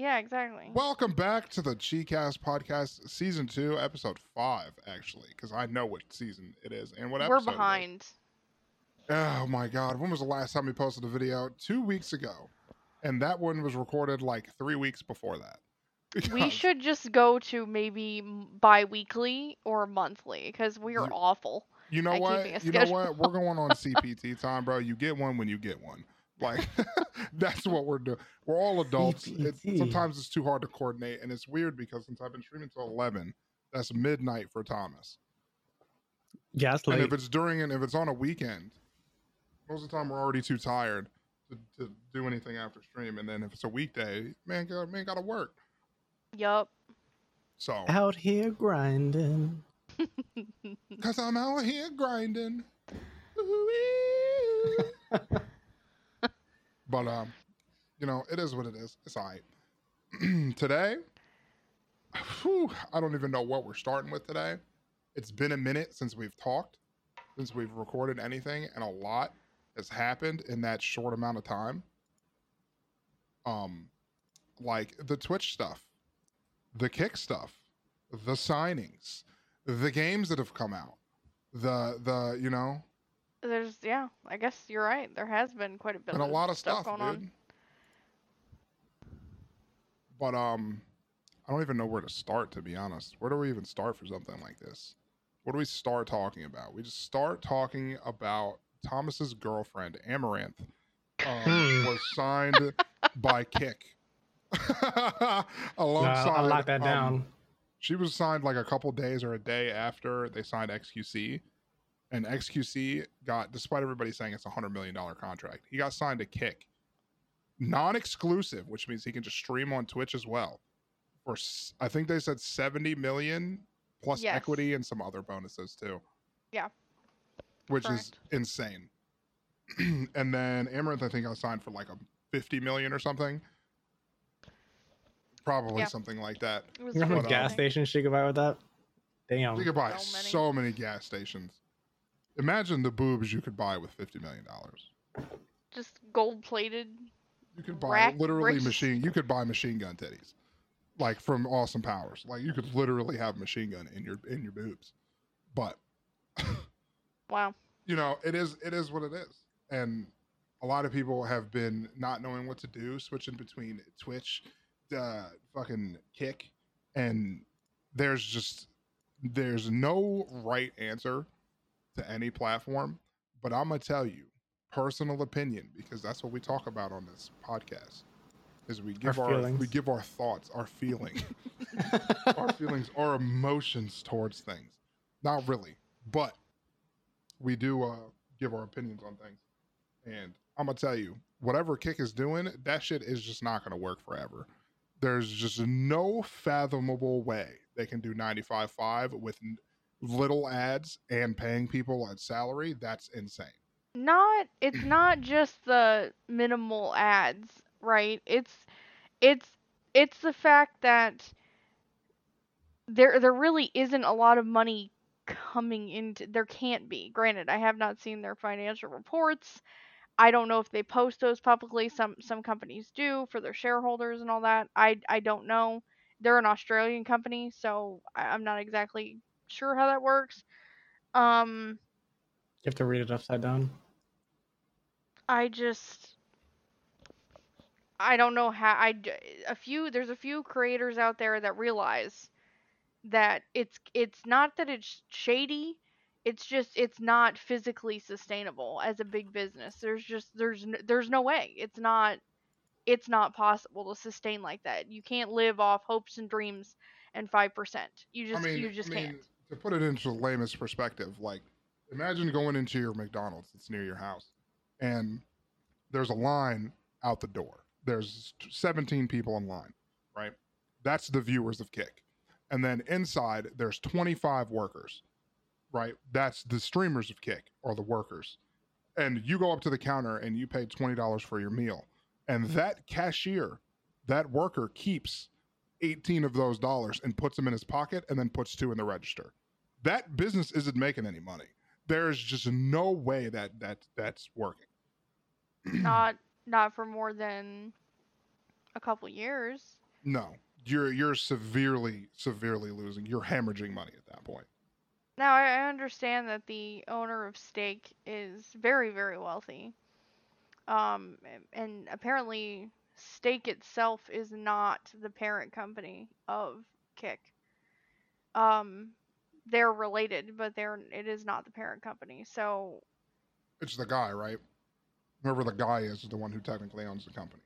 Yeah, exactly. Welcome back to the Cheecast podcast, season two, episode five, actually, because I know what season it is and what episode We're episode. it is. behind. Oh my god, when was the last time we posted a video? Two weeks ago, and that one was recorded like three weeks before that. We Because- should just go to maybe m- bi-weekly or monthly because we are You- awful. You know at what? keeping a You know schedule. what? We're going on CPT time, bro. You get one when you get one. Like that's what we're doing. We're all adults. It, sometimes it's too hard to coordinate, and it's weird because since I've been streaming till eleven, that's midnight for Thomas. Yeah, it's And if it's during and if it's on a weekend, most of the time we're already too tired to, to do anything after stream. And then if it's a weekday, man, go, man, gotta work. Yup. So, Out here grinding. cause I'm out here grinding. But um, you know, it is what it is. It's all right. today, whew, I don't even know what we're starting with today. It's been a minute since we've talked, since we've recorded anything, and a lot has happened in that short amount of time. Um, like the Twitch stuff, the kick stuff, the signings, the games that have come out, the the you know, There's yeah. I guess you're right. There has been quite a bit and a lot of stuff, going dude. on. But um, I don't even know where to start. To be honest, where do we even start for something like this? What do we start talking about? We just start talking about Thomas's girlfriend Amouranth um, Hmm. was signed by Kick. Nah, Alongside, I'll lock that um, down. She was signed like a couple days or a day after they signed XQC. And XQC got, despite everybody saying it's a $100 million contract, he got signed to Kick. Non exclusive, which means he can just stream on Twitch as well. For, s- I think they said 70 million plus Yes. equity and some other bonuses too. Yeah. Which is insane. and then Amouranth, I think, got signed for like a 50 million or something. Probably Yeah. something like that. It was You know how many gas stations she could buy with that? Damn. You could buy So many. so many gas stations. Imagine the boobs you could buy with fifty million dollars. just gold plated. You could buy Rack literally breasts. machine. You could buy machine gun titties, like from Austin Powers. Like you could literally have machine gun in your in your boobs. But Wow. you know, it is it is what it is, and a lot of people have been not knowing what to do, switching between Twitch, uh, fucking Kick, and there's just there's no right answer to any platform. But I'm gonna tell you, personal opinion, because that's what we talk about on this podcast. Is we give our, we give our thoughts, our feeling, our feelings, our emotions towards things. Not really, but we do uh, give our opinions on things. And I'm gonna tell you, whatever Kick is doing, that shit is just not gonna work forever. There's just no fathomable way they can do 95.5 with little ads and paying people at salary. That's insane. Not it's not just the minimal ads, right? It's it's it's the fact that there there really isn't a lot of money coming into there can't be. Granted, I have not seen their financial reports. I don't know if they post those publicly. Some some companies do for their shareholders and all that. I I don't know. They're an Australian company, so I'm not exactly sure how that works. Um You have to read it upside down. I just I don't know how I a few there's a few creators out there that realize that it's it's not that it's shady it's just it's not physically sustainable as a big business. There's just there's n- there's no way. It's not it's not possible to sustain like that. You can't live off hopes and dreams and 5% you just I mean, you just I mean, can't to put it into the lamest perspective, like imagine going into your McDonald's that's near your house, and there's a line out the door. There's 17 people in line, right? That's the viewers of Kick, and then inside there's 25 workers, right? That's the streamers of Kick or the workers, and you go up to the counter and you pay twenty dollars for your meal, and that cashier, that worker keeps 18 of those dollars and puts them in his pocket and then puts two in the register. That business isn't making any money. There's just no way that that that's working. not not for more than a couple years No, you're you're severely severely losing. You're hemorrhaging money at that point. Now I understand that the owner of Stake is very very wealthy. Um, and apparently Stake itself is not the parent company of Kick. Um, they're related, but they're it is not the parent company. So It's the guy, right? Whoever the guy is, is the one who technically owns the company.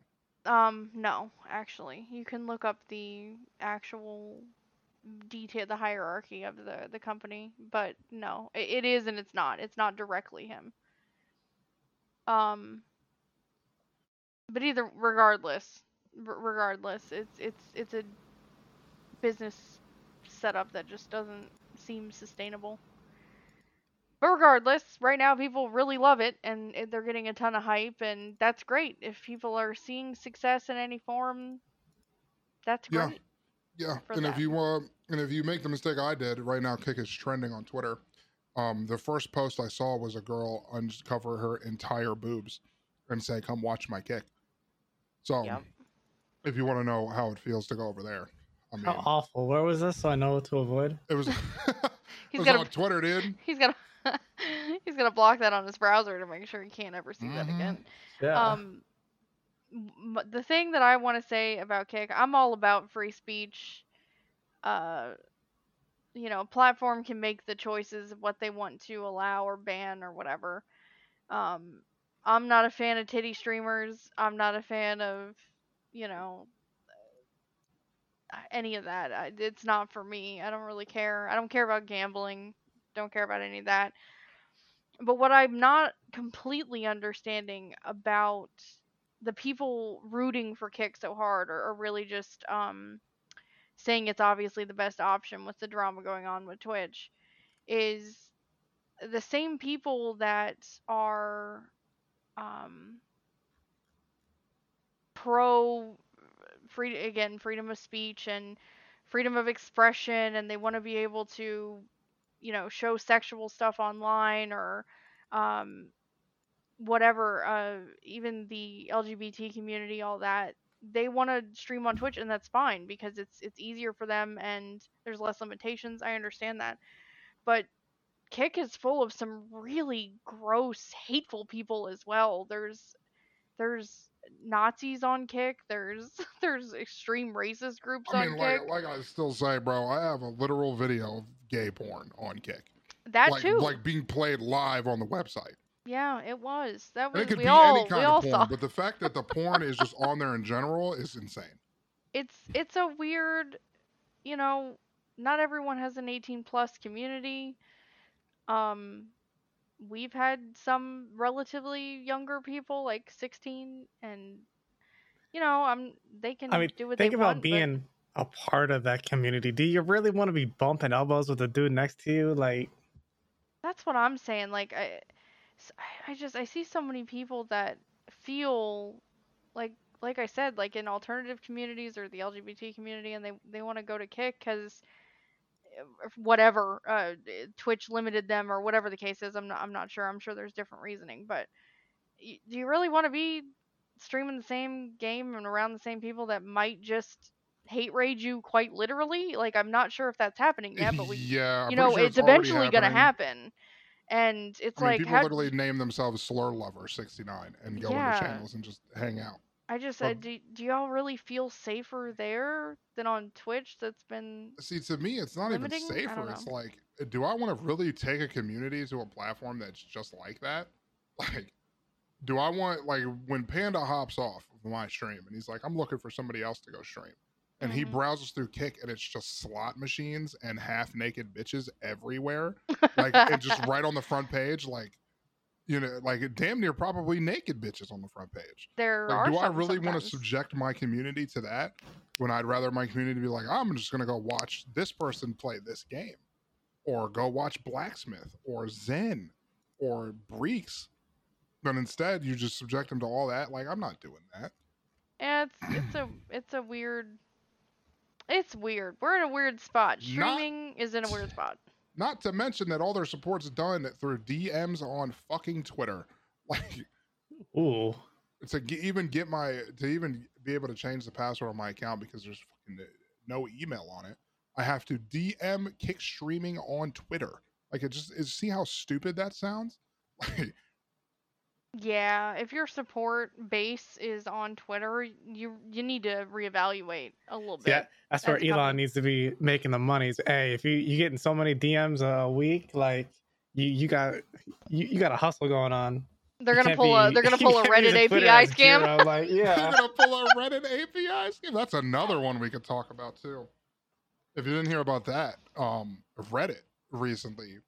Um, no, actually. You can look up the actual detail, the hierarchy of the the company, but no, it, it is and it's not. It's not directly him. Um, but either regardless, r- regardless, it's it's it's a business setup that just doesn't seem sustainable. But regardless, right now people really love it and they're getting a ton of hype, and that's great. If people are seeing success in any form, that's great. Yeah, yeah. and if you uh, and if you make the mistake I did, right now Kick is trending on Twitter. Um, the first post I saw was a girl uncover her entire boobs and say, "Come watch my kick." So, Yep. if you want to know how it feels to go over there, I mean, How awful. Where was this so I know what to avoid? it was. it He's was got on Twitter, dude. He's gonna he's gonna block that on his browser to make sure he can't ever see that Mhm. again. Yeah. Um, the thing that I want to say about Kick, I'm all about free speech. Uh, you know, a platform can make the choices of what they want to allow or ban or whatever. Um, I'm not a fan of titty streamers. I'm not a fan of, you know, any of that. I, it's not for me. I don't really care. I don't care about gambling. Don't care about any of that. But what I'm not completely understanding about the people rooting for Kick so hard are, are really just um, saying it's obviously the best option with the drama going on with Twitch is the same people that are um, pro free again freedom of speech and freedom of expression and they want to be able to you know show sexual stuff online or um, whatever uh, even the lgbt community all that they want to stream on twitch and that's fine because it's it's easier for them and there's less limitations. I understand that. But kick is full of some really gross hateful people as well. There's there's nazis on kick. There's there's extreme racist groups I on mean, kick. like, like I still say, bro, I have a literal video of gay porn on Kick, that like, too. like being played live on the website. yeah it was. That And was it could we be all any kind of porn, saw. but the fact that the porn is just on there in general is insane. it's it's a weird you know not everyone has an 18 plus community. Um we've had some relatively younger people like 16 and you know i'm they can I mean, do what think they about want but being a part of that community. Do you really want to be bumping elbows with the dude next to you? Like, that's what i'm saying like I, I just i see so many people that feel like like i said like in alternative communities or the lgbt community and they they want to go to kick because whatever uh twitch limited them or whatever the case is i'm not i'm not sure i'm sure there's different reasoning but y- do you really want to be streaming the same game and around the same people that might just hate rage you quite literally like i'm not sure if that's happening yet but we yeah, I'm you know sure it's, already eventually going to happen and it's I mean, like people how, literally name themselves Slur Lover 69 and go Yeah. into channels and just hang out. I just said do, do y'all really feel safer there than on twitch that's been See, to me, it's not Limiting? Even safer. It's like, do I want to really take a community to a platform that's just like that? Like, do I want like when Panda hops off of my stream and he's like, I'm looking for somebody else to go stream, and he Mhm. browses through Kick and it's just slot machines and half naked bitches everywhere, like and just right on the front page, like. You know, like damn near probably naked bitches on the front page. there Like, are do I really want to subject my community to that when I'd rather my community be like, I'm just going to go watch this person play this game or go watch Blacksmith or Zen or Breeks? But instead, you just subject them to all that. Like, I'm not doing that. Yeah, it's it's a it's a weird. It's weird. We're in a weird spot. Not- Streaming is in a weird spot. Not to mention that all their support's done through DMs on fucking Twitter. Like, ooh, to g- even get my to even be able to change the password on my account because there's fucking no email on it. I have to DM kick streaming on Twitter. Like it just is. See how stupid that sounds? Like Yeah, if your support base is on Twitter, you you need to reevaluate a little bit. Yeah, that's where Elon company. needs to be making the monies. Hey, if you you getting so many DMs a week, like you you got you, you got a hustle going on. They're gonna can't pull a they're gonna pull a Reddit using Twitter API scam. zero, Like, You're yeah, gonna pull a Reddit API scheme. That's another one we could talk about too. If you didn't hear about that, um, Reddit recently.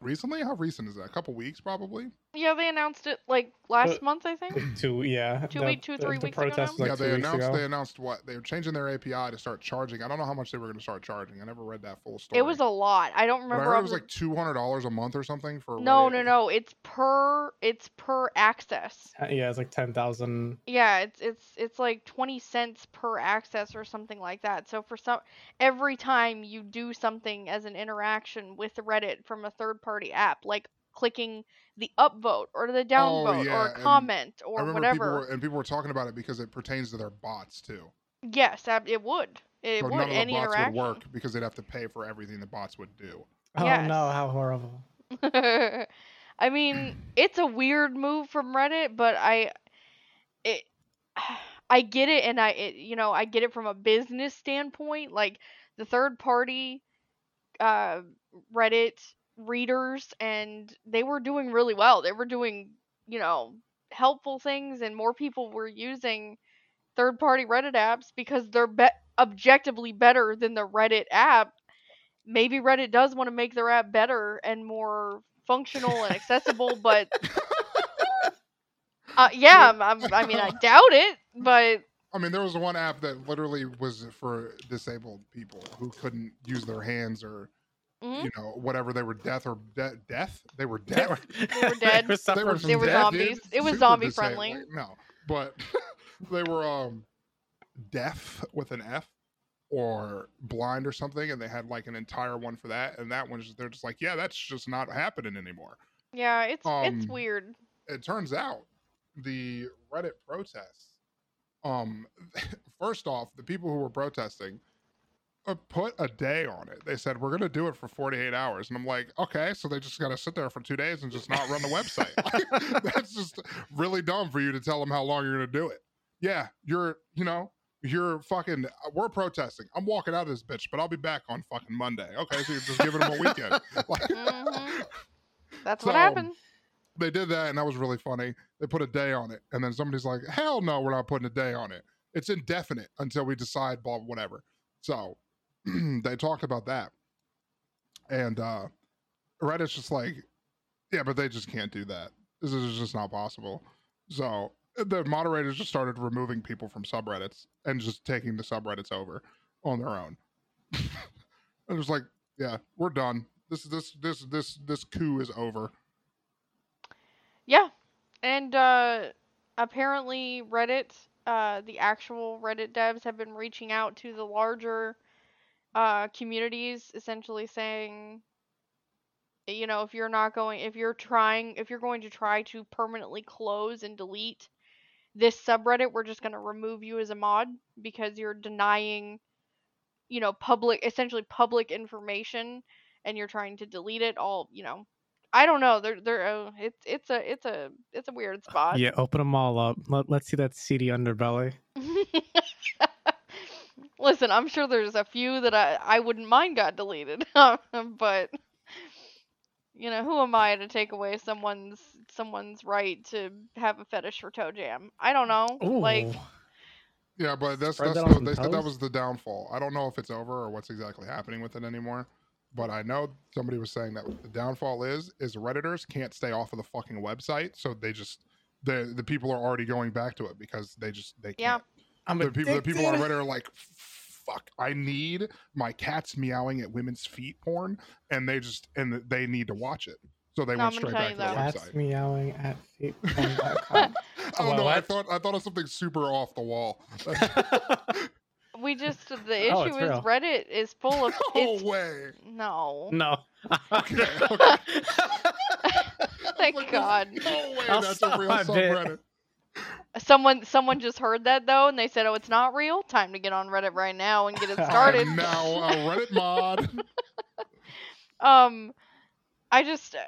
Recently, how recent is that? A couple weeks, probably. Yeah, they announced it like last month, I think. two yeah, Two the- week- two, three the weeks ago protest now? was yeah, they announced ago. they announced what they were changing their API to start charging. I don't know how much they were going to start charging. I never read that full story. It was a lot. I don't But I remember. heard it was like two hundred dollars a month or something for. no, Reddit. no, no. It's per it's per access. Uh, Yeah, it's like ten thousand. Yeah, it's it's it's like 20 cents per access or something like that. So for some every time you do something as an interaction with Reddit from a third party app, like clicking the upvote or the downvote Oh, yeah, or a comment I or remember whatever. people were, and people were talking about it because it pertains to their bots too. Yes, it would. It so would none of the any bots interaction. would work because they'd have to pay for everything the bots would do. Oh Yes. no, how horrible! I mean, it's a weird move from Reddit, but I it I get it and I it, you know, I get it from a business standpoint, like the third party uh Reddit readers and they were doing really well. They were doing, you know, helpful things and more people were using third party Reddit apps because they're be- objectively better than the Reddit app. Maybe Reddit does want to make their app better and more functional and accessible, but uh, yeah, I'm, I'm, I mean, I doubt it, but I mean, there was one app that literally was for disabled people who couldn't use their hands or mhm, you know whatever they were deaf or de- death. They were They deaf. They were dead. were suffering were They were death. dude. zombies. It was Super zombie disabled. friendly. No, but they were um deaf with an F or blind or something, and they had like an entire one for that. And that one's they're just like, yeah, that's just not happening anymore. yeah, it's it's Um, weird. It turns out the Reddit protests. Um, first off, the people who were protesting put a day on it. They said we're going to do it for 48 hours, and I'm like, okay, so they just got to sit there for two days and just not run the website. Like, that's just really dumb for you to tell them how long you're going to do it. Yeah, you're, you know, you're fucking. uh, We're protesting. I'm walking out of this bitch, but I'll be back on fucking Monday. Okay, so you're just giving them a weekend. Like, Mhm. That's what happened. they did that and that was really funny they put a day on it and then somebody's like hell no we're not putting a day on it it's indefinite until we decide blah whatever so they talked about that. And uh reddit's just like yeah but they just can't do that. This is just not possible. So the moderators just started removing people from subreddits and just taking the subreddits over on their own. And just like yeah we're done. This this this this this coup is over. Yeah, and uh, apparently Reddit, uh, the actual Reddit devs have been reaching out to the larger uh, communities, essentially saying, you know, if you're not going, if you're trying, if you're going to try to permanently close and delete this subreddit, we're just going to remove you as a mod because you're denying, you know, public, essentially public information, and you're trying to delete it all, you know. I don't know. They're they're uh, it's it's a it's a it's a weird spot. Yeah, open them all up. Let, let's see that seedy underbelly. Listen, I'm sure there's a few that I I wouldn't mind got deleted, but you know, who am I to take away someone's someone's right to have a fetish for toe jam? I don't know. Like, Yeah, but that's that's that the, some they said that was the downfall. I don't know if it's over or what's exactly happening with it anymore. But I know somebody was saying that the downfall is is redditors can't stay off of the fucking website, so they just the the people are already going back to it because they just they Yeah. Can't. I'm The people the people on. Reddit are like, fuck, I need my cats meowing at women's feet porn, and they just and they need to watch it, so they No, went straight back to the though. Cats meowing at feetporn.com. Oh, I don't know. I thought I thought of something super off the wall. we just the Oh, issue it's is real. Reddit is full of no it's way. no. no. Okay, okay. Thank Like, God. No way, I'll that's a real stop it. subreddit. Someone someone just heard that though, and they said, "Oh, it's not real. Time to get on Reddit right now and get it started." Now a Reddit mod. um, I just uh,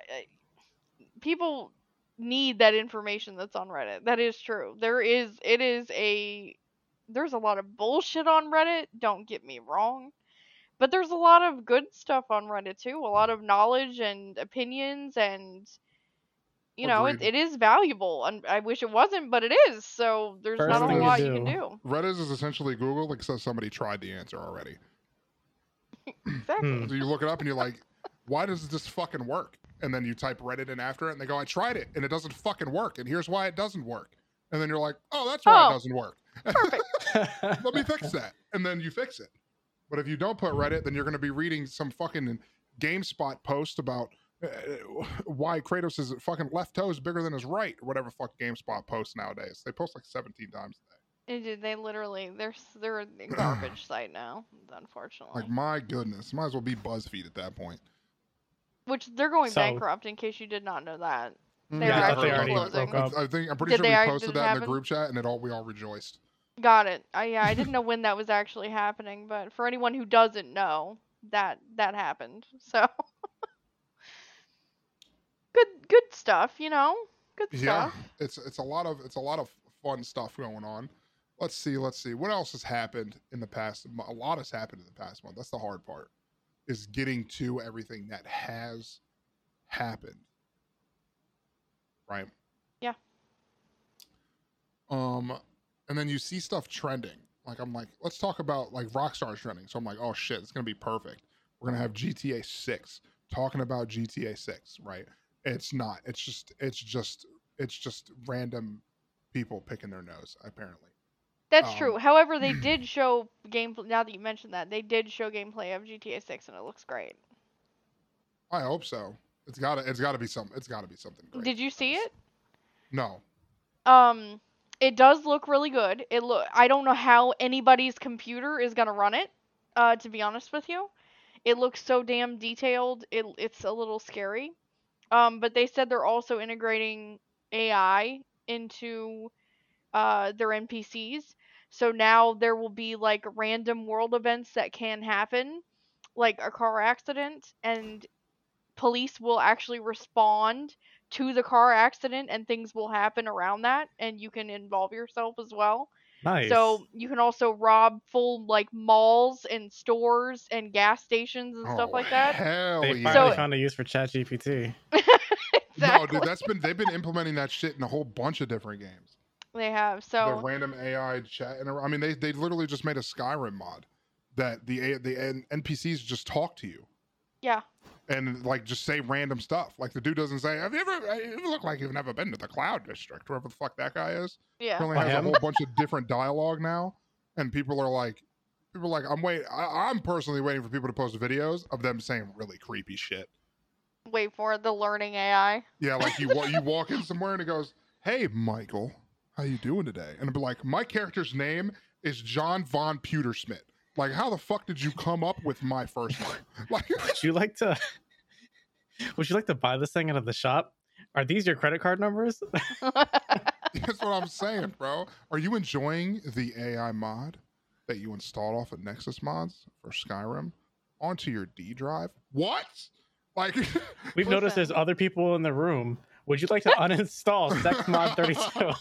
people need that information that's on Reddit. That is true. There is it is a there's a lot of bullshit on Reddit, don't get me wrong. But there's a lot of good stuff on Reddit too. A lot of knowledge and opinions and you know, it, it is valuable. And I wish it wasn't, but it is. So there's First not a whole you lot you can do. do. Reddit is essentially Google, except somebody tried the answer already. Exactly. So you look it up and you're like, why does this fucking work? And then you type Reddit in after it and they go, I tried it and it doesn't fucking work. And here's why it doesn't work. And then you're like, oh, that's why Oh. it doesn't work. Perfect. Let me fix that. And then you fix it. But if you don't put Reddit, then you're going to be reading some fucking GameSpot post about why Kratos' is fucking left toe is bigger than his right, or whatever fuck GameSpot posts nowadays. They post like 17 times a day. It did- they literally they're s- they're a garbage site now, unfortunately. Like, my goodness. Might as well be BuzzFeed at that point. Which they're going So- bankrupt in case you did not know that. Mm, They're Yeah, I thought actually they already closing. broke up. I think I'm pretty Did sure they we already- posted did it that in the happen? group chat, and it all we all rejoiced. Got it. I yeah, I didn't know when that was actually happening, but for anyone who doesn't know, that that happened. So good good stuff, you know? Good stuff. Yeah, it's it's a lot of it's a lot of fun stuff going on. Let's see, let's see what else has happened in the past. A lot has happened in the past month. That's the hard part, is getting to everything that has happened. Right. Yeah. Um, and then you see stuff trending. Like I'm like, let's talk about like Rockstar's trending. So I'm like, oh shit, it's gonna be perfect. We're gonna have GTA Six talking about GTA Six, right? It's not. It's just. It's just. It's just random people picking their nose. Apparently. That's Um, true. However, they did show gameplay. Now that you mentioned that, they did show gameplay of GTA 6, and it looks great. I hope so. It's gotta. It's gotta be some. It's gotta be something great. Did you see it? No. Um, it does look really good. It look. I don't know how anybody's computer is gonna run it. Uh, to be honest with you, it looks so damn detailed. It it's a little scary. Um, but they said they're also integrating AI into uh their NPCs. So now there will be like random world events that can happen, like a car accident, and police will actually respond to the car accident and things will happen around that and you can involve yourself as well. Nice. So you can also rob full like malls and stores and gas stations and stuff Oh, like that. Hell they yeah. finally So- found a use for ChatGPT. No, dude, that's been they've been implementing that shit in a whole bunch of different games. they have. so the So random AI chat, and I mean, they they literally just made a Skyrim mod that the the NPCs just talk to you yeah. And like just say random stuff. Like the dude doesn't say, "Have you ever? uh, You look like you've never been to the Cloud District, wherever the fuck that guy is." Yeah. He only has a whole bunch of different dialogue now, and people are like, people are like, I'm wait, I, I'm personally waiting for people to post videos of them saying really creepy shit. Wait for the learning AI. Yeah, like you you walk in somewhere and it goes, "Hey, Michael, how you doing today?" And it'd be like, "My character's name is John von Pewtersmith." Like, how the fuck did you come up with my first name? Like, Would you like to? Would you like to buy this thing out of the shop? Are these your credit card numbers? that's what I'm saying, bro. Are you enjoying the AI mod that you installed off of Nexus Mods for Skyrim onto your D drive? What? Like, We've noticed there's other people in the room. Would you like to uninstall Sex Mod 32?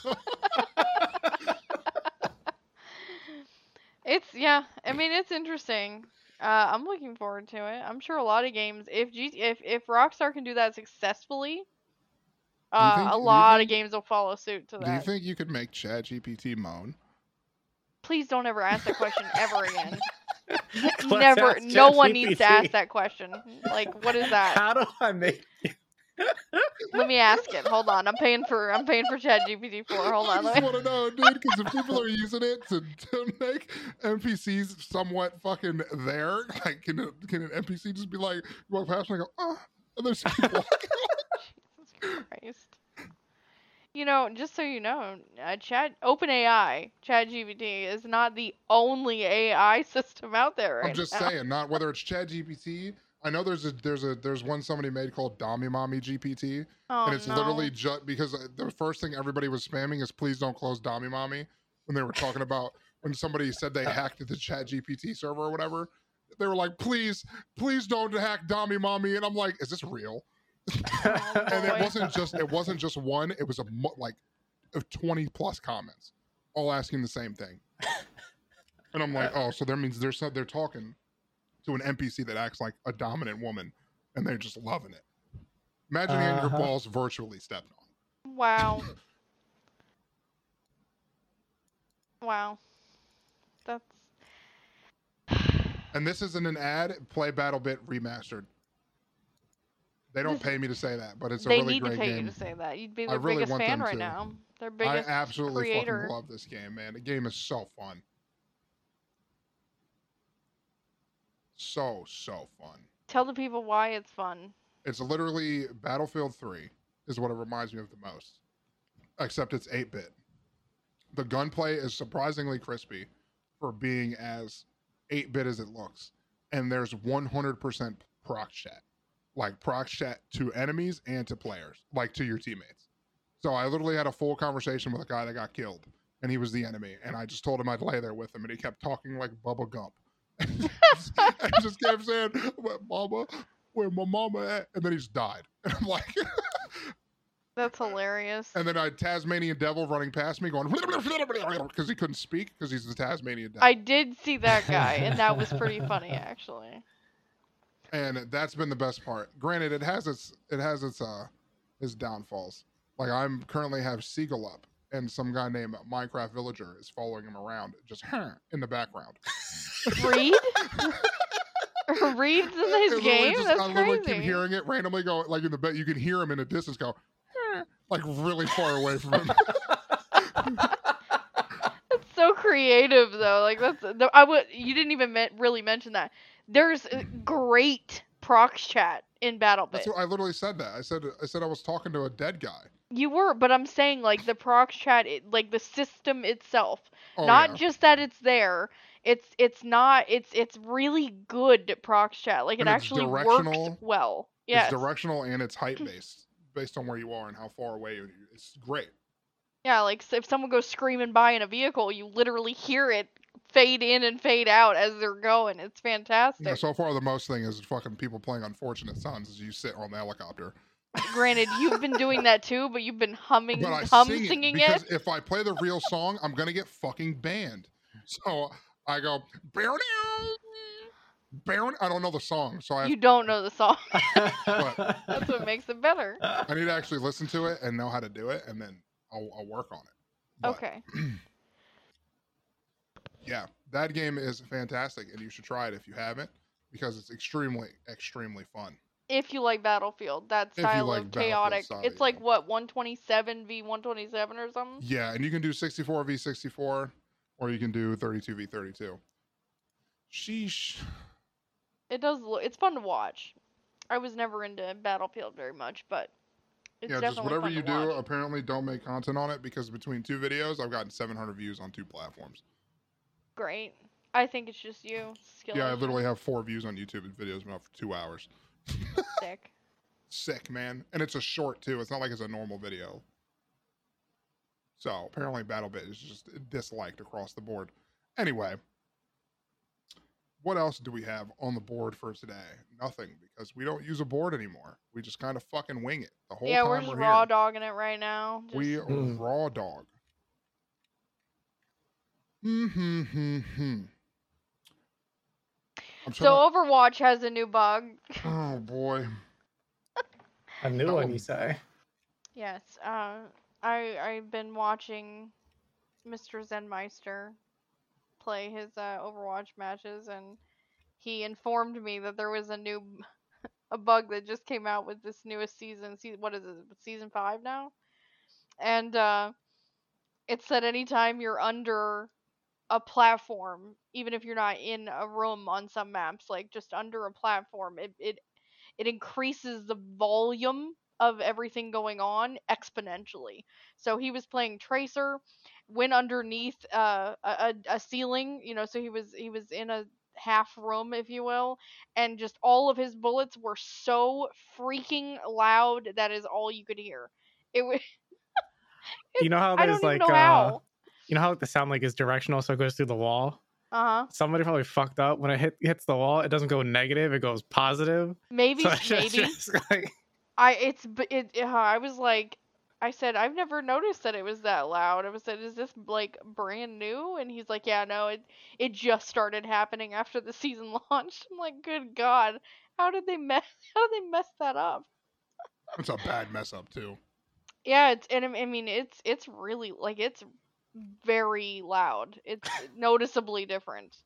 It's yeah. I mean, it's interesting. Uh, I'm looking forward to it. I'm sure a lot of games, if G- if if Rockstar can do that successfully, uh, think- a lot think- of games will follow suit to that. Do you think you could make ChatGPT moan? Please don't ever ask that question ever again. Never. No one needs to ask that question. Like, what is that? How do I make? Let me ask it. Hold on. I'm paying for I'm paying for Chat GPT four. Hold on. I just want to know, dude, because if people are using it to, to make NPCs somewhat fucking there, like, can, a, can an NPC just be like, walk past and I go, oh, and there's walking? Jesus Christ. You know, just so you know, uh, Chat OpenAI, ChatGPT is not the only AI system out there right I'm just now. saying, not whether it's ChatGPT, I know there's a there's a there's one somebody made called Dommy Mommy GPT, Oh and it's no. literally just because uh, the first thing everybody was spamming is please don't close Dommy Mommy when they were talking about when somebody said they hacked the Chat GPT server or whatever. They were like, please, please don't hack Dommy Mommy, and I'm like, is this real? Oh, and it wasn't just it wasn't just one; it was a mo- like of twenty plus comments, all asking the same thing. And I'm like, oh, so that means they're so- they're talking to an NPC that acts like a dominant woman, and they're just loving it. Imagine getting your Uh-huh. balls virtually stepped on. Wow. wow. That's And this isn't an ad. Play BattleBit remastered. They don't pay me to say that, but it's a they really need to pay game. you to say that. You'd be I their really biggest fan right to. now. Their I biggest absolutely creator. fucking love this game, man. The game is so fun. So so fun. Tell the people why it's fun. It's literally Battlefield 3 is what it reminds me of the most. Except it's 8-bit. The gunplay is surprisingly crispy for being as 8-bit as it looks. And there's 100% prox chat. Like prox chat to enemies and to players, like to your teammates. So I literally had a full conversation with a guy that got killed and he was the enemy and I just told him I'd lay there with him and he kept talking like Bubba Gump. I just kept saying, "Where Mama, where my mama at?" And then he just died. And I'm like, That's hilarious. and then I had Tasmanian Devil running past me, going because he couldn't speak because he's the Tasmanian Devil. I did see that guy, and that was pretty funny actually. and that's been the best part. Granted, it has its it has its uh its downfalls. Like I'm currently have Seagull up, and some guy named Minecraft Villager is following him around, just in the background. Reed? Reed's in his game? just- That's I literally crazy. keep hearing it randomly go like in the bed. You can hear him in the distance go, like really far away from him. That's so creative though. Like that's the, I would you didn't even really mention that. There's great prox chat in BattleBit. That's what I literally said. That I said I said I was talking to a dead guy. You were, but I'm saying like the prox chat, it, like the system itself, Oh, not yeah. just that it's there. It's it's not it's it's really good prox chat. Like it And it's actually works well. Yeah, It's directional and it's height based, based on where you are and how far away you. It's great. Yeah, like so if someone goes screaming by in a vehicle, you literally hear it fade in and fade out as they're going. It's fantastic. Yeah, so far, the most thing is fucking people playing Unfortunate Sons as you sit on the helicopter. Granted, you've been doing that too, but you've been humming, But I hum sing it singing because it. if I play the real song, I'm gonna get fucking banned. So I go, "Bow down, bow." I don't know the song, so I You don't know the song. But- That's what makes it better. I need to actually listen to it and know how to do it, and then I'll, I'll work on it. But, Okay. Yeah, that game is fantastic, and you should try it if you haven't, because it's extremely, extremely fun. If you like Battlefield, that style like of chaotic. style, it's yeah. like what 127 v 127 or something. Yeah, and you can do 64 v 64, or you can do 32 v 32. Sheesh. It does. Look, it's fun to watch. I was never into Battlefield very much, but it's yeah, just whatever you do, watch. apparently don't make content on it because between two videos, I've gotten 700 views on two platforms. Great. I think it's just you. Skill Yeah, I literally have four views on YouTube and videos been up for two hours. sick. Sick, man. And it's a short, too. It's not like it's a normal video. So apparently, BattleBit is just disliked across the board. Anyway, what else do we have on the board for today? Nothing, because we don't use a board anymore. We just kind of fucking wing it the whole Yeah, time we're just we're raw here. dogging it right now. Just, We are Mm. raw dog. Hmm. Hmm. I'm so trying Overwatch has a new bug. oh boy. A new No. one, you say? Yes. Uh, I I've been watching Mr. Zenmeister play his uh, Overwatch matches, and he informed me that there was a new a bug that just came out with this newest season. Se- what is it? Season five now, and uh, it said anytime you're under a platform, even if you're not in a room on some maps, like just under a platform, it it it increases the volume of everything going on exponentially. So he was playing Tracer, went underneath uh, a, a ceiling, you know, so he was he was in a half room, if you will, and just all of his bullets were so freaking loud that is all you could hear. It was. You know how there's like uh. You know how like, the sound like is directional, so it goes through the wall. Uh huh. Somebody probably fucked up when it hit hits the wall. It doesn't go negative; it goes positive. Maybe, So it's just- maybe. just like- I it's b- it. uh, I was like, I said I've never noticed that it was that loud. I was said, is this like brand new? And he's like, yeah, no, it it just started happening after the season launched. I'm like, good god, how did they mess? How did they mess that up? It's a bad mess up too. Yeah, it's and I I mean it's it's really like it's very loud. It's noticeably different.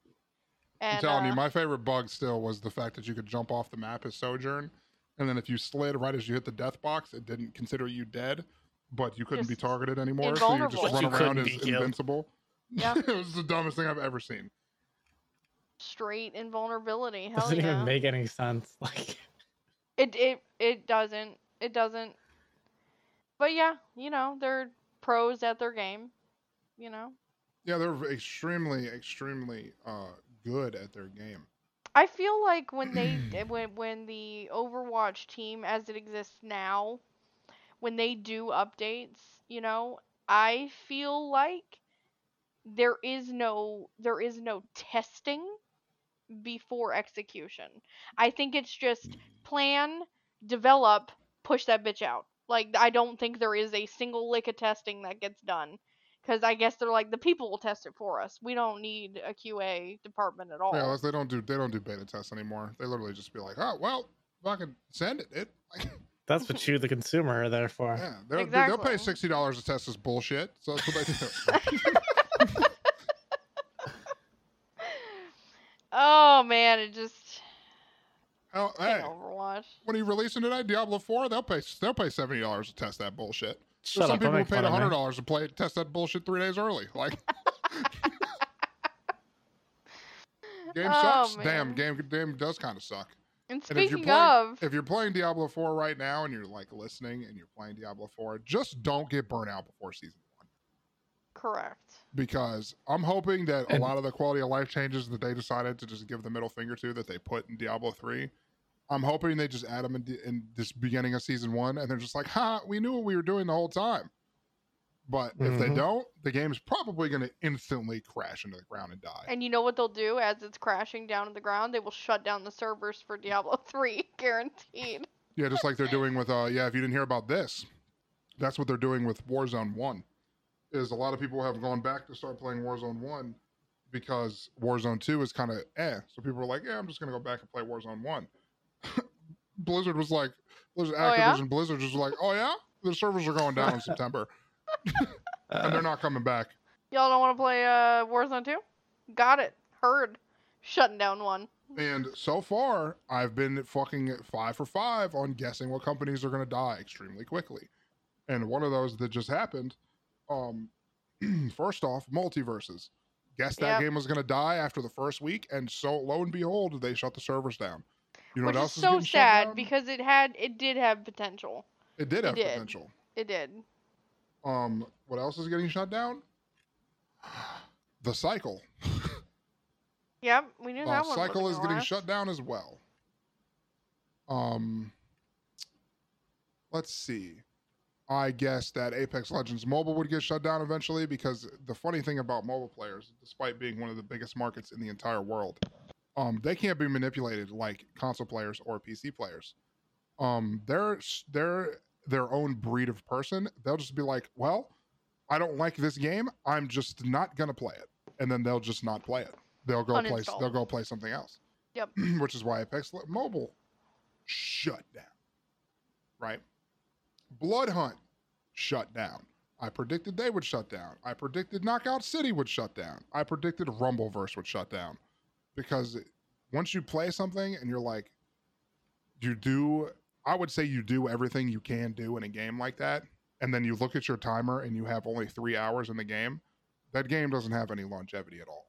And I'm telling uh, you, my favorite bug still was the fact that you could jump off the map as Sojourn, and then if you slid right as you hit the death box, it didn't consider you dead, but you couldn't be targeted anymore, so you just run You around as invincible. Yeah. it was the dumbest thing I've ever seen. straight invulnerability. Hell doesn't yeah. even make any sense. Like It it it doesn't. It doesn't. But yeah, you know, they're pros at their game. You know. Yeah, they're extremely, extremely uh, good at their game. I feel like when they when when the Overwatch team as it exists now, when they do updates, you know, I feel like there is no there is no testing before execution. I think it's just plan, develop, push that bitch out. Like I don't think there is a single lick of testing that gets done. Cause I guess they're like the people will test it for us. We don't need a QA department at all. Yeah, unless they don't do they don't do beta tests anymore. They literally just be like, oh well, fucking send it. It that's what you, the consumer, are there for. yeah, they're, they'll pay sixty dollars to test this bullshit. So that's what they do. Oh man, it just oh, hey, Overwatch. when you releasing it at Diablo Four, they'll pay they'll pay seventy dollars to test that bullshit. Shut some up! people who paid fun of me. hundred dollars to play test that bullshit three days early. Like, game Oh, sucks. Damn, game game does kind of suck. And And if you're speaking playing, of, if you're playing Diablo 4 right now and you're like listening and you're playing Diablo 4, just don't get burnt out before season one. correct. Because I'm hoping that a lot of the quality of life changes that they decided to just give the middle finger to that they put in Diablo 3, I'm hoping they just add them in, in this beginning of season one and they're just like, ha, we knew what we were doing the whole time. But if they Mhm. don't, the game's probably going to instantly crash into the ground and die. And you know what they'll do as it's crashing down to the ground? They will shut down the servers for Diablo 3, guaranteed. Yeah, just like they're doing with uh yeah, if you didn't hear about this, that's what they're doing with Warzone 1. Is a lot of people have gone back to start playing Warzone 1 because Warzone 2 is kind of eh. So people are like, "Yeah, I'm just going to go back and play Warzone 1." Blizzard was like Blizzard Oh, yeah? Activision Blizzard was like, "Oh yeah, the servers are going down in September and they're not coming back." Y'all don't want to play uh, Warzone 2? Got it. Heard. Shutting down one. And so far, I've been fucking five for five on guessing what companies are going to die extremely quickly. And one of those that just happened, um, first off, MultiVersus. Guess that Yep. game was going to die after the first week, and so lo and behold, they shut the servers down. You know Which is so sad because it had it did have potential. it did it have did. potential. It did. Um, what else is getting shut down? The cycle. Yep, we knew Uh, that one. cycle is getting last. shut down as well. Um, let's see. I guess that Apex Legends Mobile would get shut down eventually because the funny thing about mobile players, despite being one of the biggest markets in the entire world, um, they can't be manipulated like console players or PC players. Um, they're they're their own breed of person. They'll just be like, "Well, I don't like this game. I'm just not gonna play it," and then they'll just not play it. They'll go play. They'll go play something else. Yep. Which is why Apex Le- Mobile shut down. Right. Blood Hunt shut down. I predicted they would shut down. I predicted Knockout City would shut down. I predicted Rumbleverse would shut down. Because once you play something and you're like, you do, I would say you do everything you can do in a game like that. And then you look at your timer and you have only three hours in the game. That game doesn't have any longevity at all.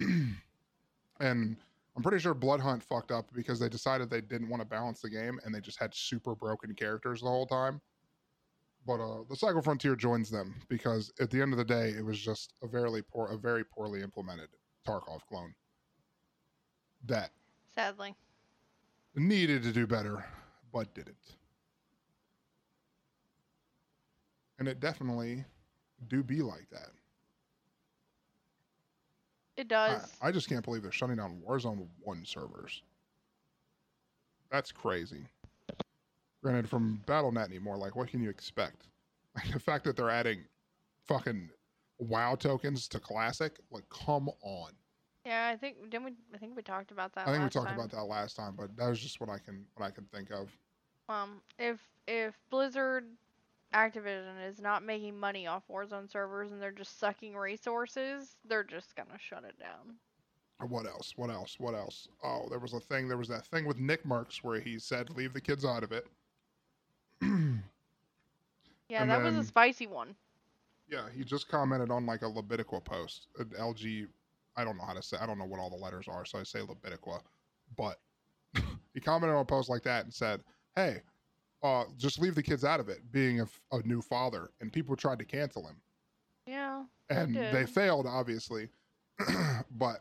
and I'm pretty sure Blood Hunt fucked up because they decided they didn't want to balance the game and they just had super broken characters the whole time. But uh, the Cycle Frontier joins them because at the end of the day, it was just a very poor, a very poorly implemented Tarkov clone. That Sadly. needed to do better, but didn't. And it definitely do be like that. It I, does. I just can't believe they're shutting down Warzone 1 servers. That's crazy. Granted, from BattleNet anymore, like, what can you expect? Like, the fact that they're adding fucking WoW tokens to Classic, like, come on. Yeah, I think didn't we I think we talked about that I think we talked time. about that last time, but that was just what I can what I can think of. Um, if if Blizzard Activision is not making money off Warzone servers and they're just sucking resources, they're just gonna shut it down. What else? What else? What else? Oh, there was a thing. There was that thing with Nickmercs where he said, "Leave the kids out of it." Yeah, And that was a spicy one. Yeah, he just commented on like a Lebitiqua post. An LG, I don't know how to say. I don't know what all the letters are, so I say Lebitiqua. But he commented on a post like that and said, "Hey, uh, just leave the kids out of it." Being a new father, and people tried to cancel him, Yeah. and they failed, obviously. but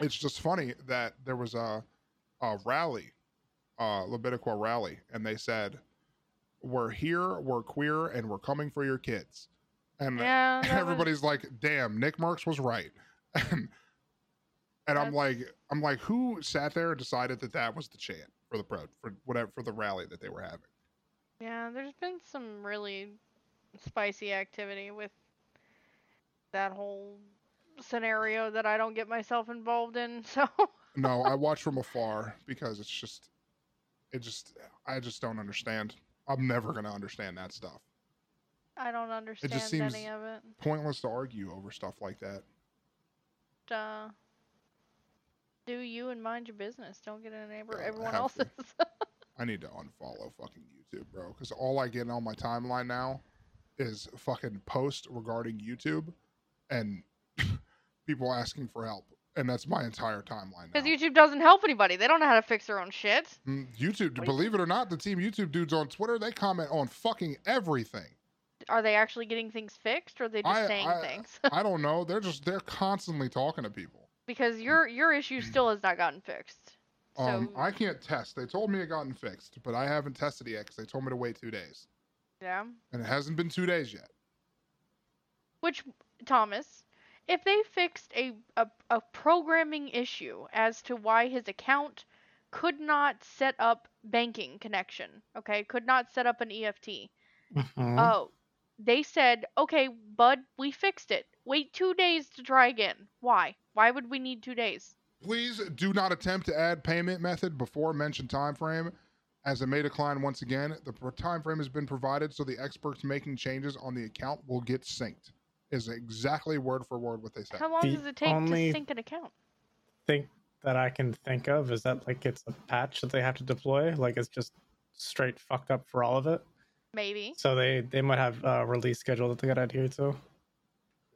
it's just funny that there was a a rally, uh, Lebitiqua rally, and they said, "We're here, we're queer, and we're coming for your kids." And Yeah. that was- everybody's like, "Damn, Nickmercs was right," and, I'm like, I'm like, who sat there and decided that that was the chant for the pro for whatever for the rally that they were having? Yeah, there's been some really spicy activity with that whole scenario that I don't get myself involved in. So No, I watch from afar because it's just, it just, I just don't understand. I'm never gonna understand that stuff. I don't understand seems- any of it. Pointless to argue over stuff like that. Uh, do you and mind your business. Don't get in neighbor Yeah, everyone else's. I need to unfollow fucking YouTube, bro, because all I get on my timeline now is fucking posts regarding YouTube and people asking for help, and that's my entire timeline. Because YouTube doesn't help anybody. They don't know how to fix their own shit. Mm, YouTube, What do you believe it or not, the team YouTube dudes on Twitter they comment on fucking everything. Are they actually getting things fixed, or are they just I- saying I- things? I don't know. They're just they're constantly talking to people. because your your issue still has not gotten fixed. So Um, I can't test. They told me it gotten fixed, but I haven't tested it yet because they told me to wait two days, yeah. and it hasn't been two days yet. Which Thomas, if they fixed a, a a programming issue as to why his account could not set up banking connection, okay, could not set up an EFT. Mhm. Oh, they said, okay, bud, we fixed it. Wait two days to try again. Why? Why would we need two days? Please do not attempt to add payment method before mentioned time frame, as it may decline once again. The time frame has been provided, so the experts making changes on the account will get synced. Is exactly word for word what they said. How long The does it take only- to sync an account? thing that I can think of is that like it's a patch that they have to deploy. Like it's just straight fucked up for all of it. Maybe. So they they might have a release schedule that they got to adhere to.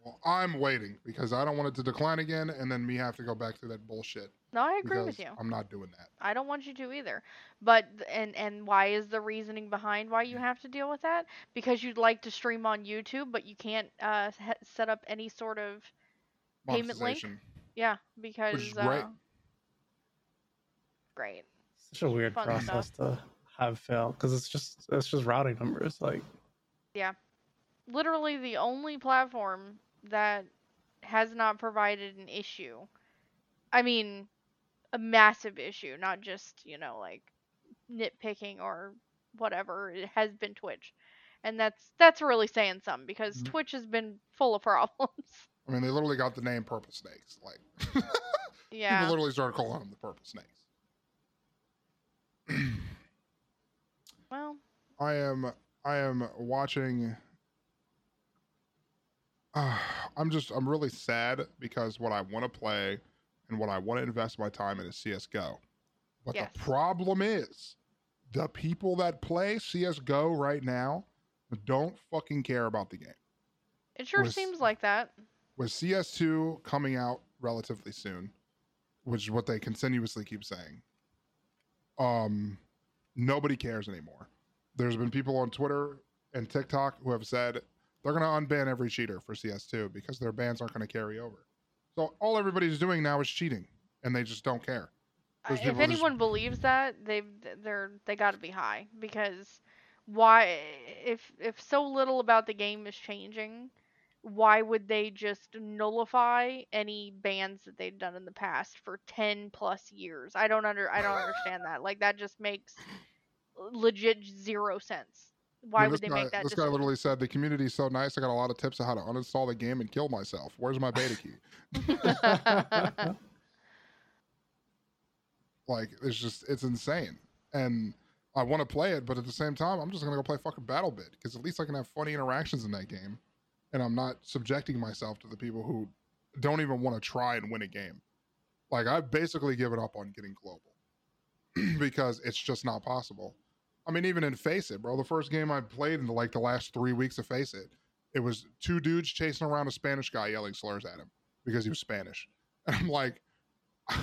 Well, I'm waiting because I don't want it to decline again, and then me have to go back through that bullshit. No, I agree with you. I'm not doing that. I don't want you to either. But and and why is the reasoning behind why you have to deal with that? Because you'd like to stream on YouTube, but you can't uh, set up any sort of Payment link? Yeah because is great. Uh, great. Such a weird Fun process to have failed because it's just it's just routing numbers. Like yeah, Literally the only platform that has not provided an issue. I mean, a massive issue, not just you know like nitpicking or whatever. It has been Twitch. And that's that's really saying something because Mhm. Twitch has been full of problems. I mean, they literally got the name Purple Snakes. Like, Yeah. people literally started calling them the Purple Snakes. Well, I am I am watching uh, I'm just I'm really sad because what I want to play and what I want to invest my time in is CS:GO. But Yes. the problem is the people that play CS:GO right now don't fucking care about the game. it sure Was- seems like that. With CS2 coming out relatively soon, which is what they continuously keep saying. Um nobody cares anymore. There's been people on Twitter and TikTok who have said they're going to unban every cheater for CS2 because their bans aren't going to carry over. So all everybody's doing now is cheating and they just don't care. Those if people just- anyone believes that, they they're they got to be high because why if if so little about the game is changing, why would they just nullify any bans that they've done in the past for 10 plus years? I don't under I don't understand that. Like that just makes legit zero sense. Why I mean, would they guy, make that This guy literally said the community is so nice. I got a lot of tips on how to uninstall the game and kill myself. Where's my beta key? Like it's just it's insane, and I want to play it, but at the same time, I'm just gonna go play fucking BattleBit because at least I can have funny interactions in that game, and I'm not subjecting myself to the people who don't even want to try and win a game. Like I've basically given up on getting global because it's just not possible. I mean, even in FACEIT, bro, the first game I played in the, like the last three weeks of FACEIT, it was two dudes chasing around a Spanish guy yelling slurs at him because he was Spanish, and I'm like.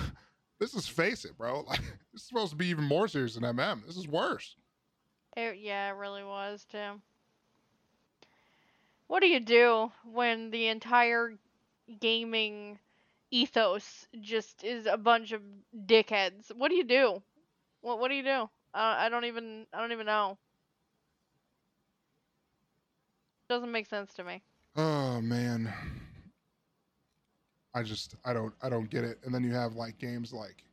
This is FACEIT, bro. Like this is supposed to be even more serious than MM. This is worse. It, yeah, it really was too. What do you do when the entire gaming ethos just is a bunch of dickheads? What do you do? What What do you do? Uh, I don't even I don't even know. Doesn't make sense to me. Oh man. I just I don't I don't get it. And then you have like games like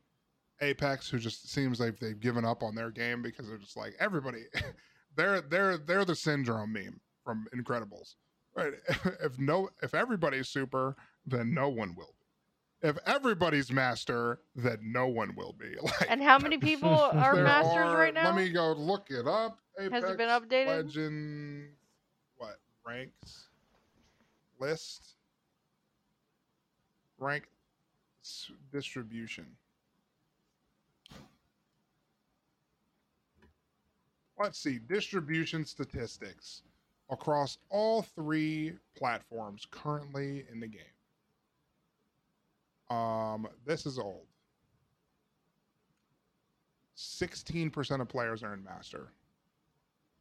Apex who just seems like they've given up on their game because they're just like everybody they're they're they're the syndrome meme from Incredibles. Right? If no if everybody's super, then no one will be. If everybody's master, then no one will be. Like And how many people are masters are- right now? Let me go look it up. Apex Has it been updated? Legend what ranks list rank distribution. Let's see distribution statistics across all three platforms currently in the game. Um, this is old. 16% of players are in master.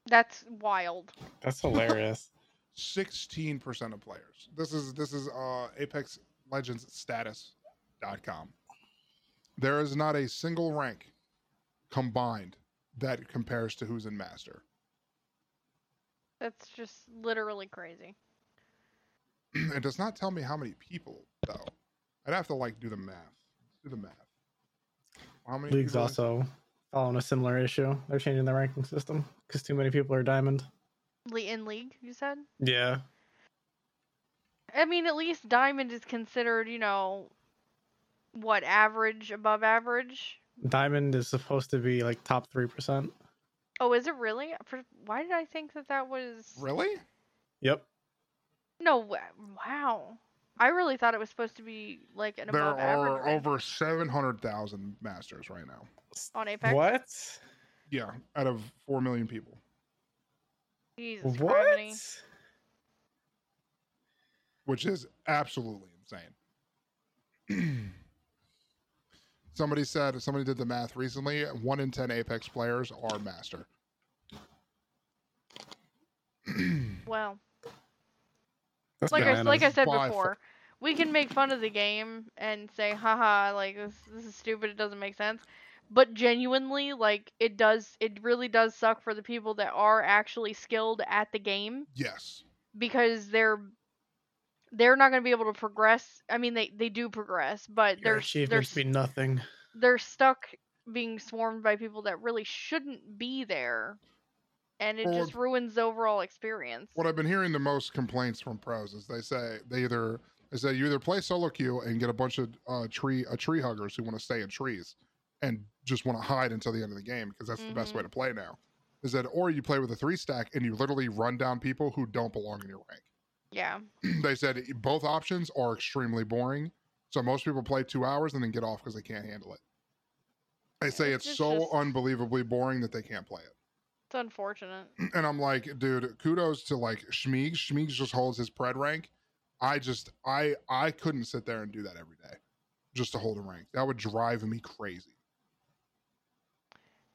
That's wild. That's hilarious. 16% of players. This is this is uh Apex Legends status.com. There is not a single rank combined that compares to who's in master. That's just literally crazy. it does not tell me how many people though. I'd have to like do the math. do the math. How many League's people- also following a similar issue. They're changing the ranking system because too many people are diamond. Le- in league, you said? Yeah. I mean, at least diamond is considered, you know, what average, above average. Diamond is supposed to be like top 3%. Oh, is it really? For, why did I think that that was? Really? Yep. No, wow. I really thought it was supposed to be like an There above average are rank over 700,000 masters right now. on Apex. What? Yeah, out of 4 million people. Jesus What? criminy. which is absolutely insane. somebody said somebody did the math recently. One in ten Apex players are master. Well, That's like I, like I said By before, we can make fun of the game and say, haha, like this this is stupid, it doesn't make sense. But genuinely, like it does it really does suck for the people that are actually skilled at the game yes, because they're they're not going to be able to progress. I mean, they they do progress, but Your they're they're achievements s- be nothing. they're stuck being swarmed by people that really shouldn't be there, and it Well, just ruins the overall experience. what I've been hearing the most complaints from pros is they say they either they say you either play solo queue and get a bunch of uh, tree uh, tree huggers who want to stay in trees and just want to hide until the end of the game because that's the best way Mhm. to play now. Is that or you play with a three stack and you literally run down people who don't belong in your rank. Yeah, they said both options are extremely boring. So most people play two hours and then get off because they can't handle it. They say It's it's, so just- unbelievably boring that they can't play it. it's unfortunate. And I'm like, dude, kudos to like Schmeeg. Schmeeg just holds his pred rank. I just I I couldn't sit there and do that every day just to hold a rank. That would drive me crazy.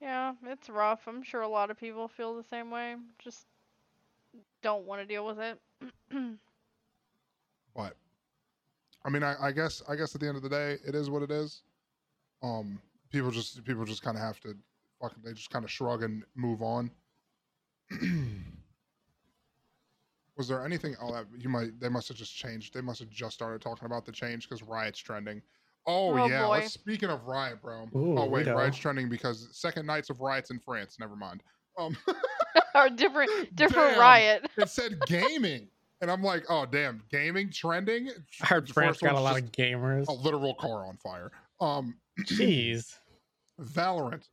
Yeah, it's rough. I'm sure a lot of people feel the same way. Just don't want to deal with it. But I mean, I, I guess I guess at the end of the day, it is what it is. Um, people just people just kind of have to fucking they just kind of shrug and move on. Was there anything? Oh, that you might they must have just changed. They must have just started talking about the change because Riot's trending. Oh, Oh, yeah. boy. Let's, speaking of Riot, bro. Ooh, oh wait, Riot's trending because second nights of riots in France. Never mind. Um, or different different Damn. riot. it said gaming, and I'm like, oh damn, gaming trending. The France got a lot of gamers. a literal car on fire. Um, Jeez. Valorant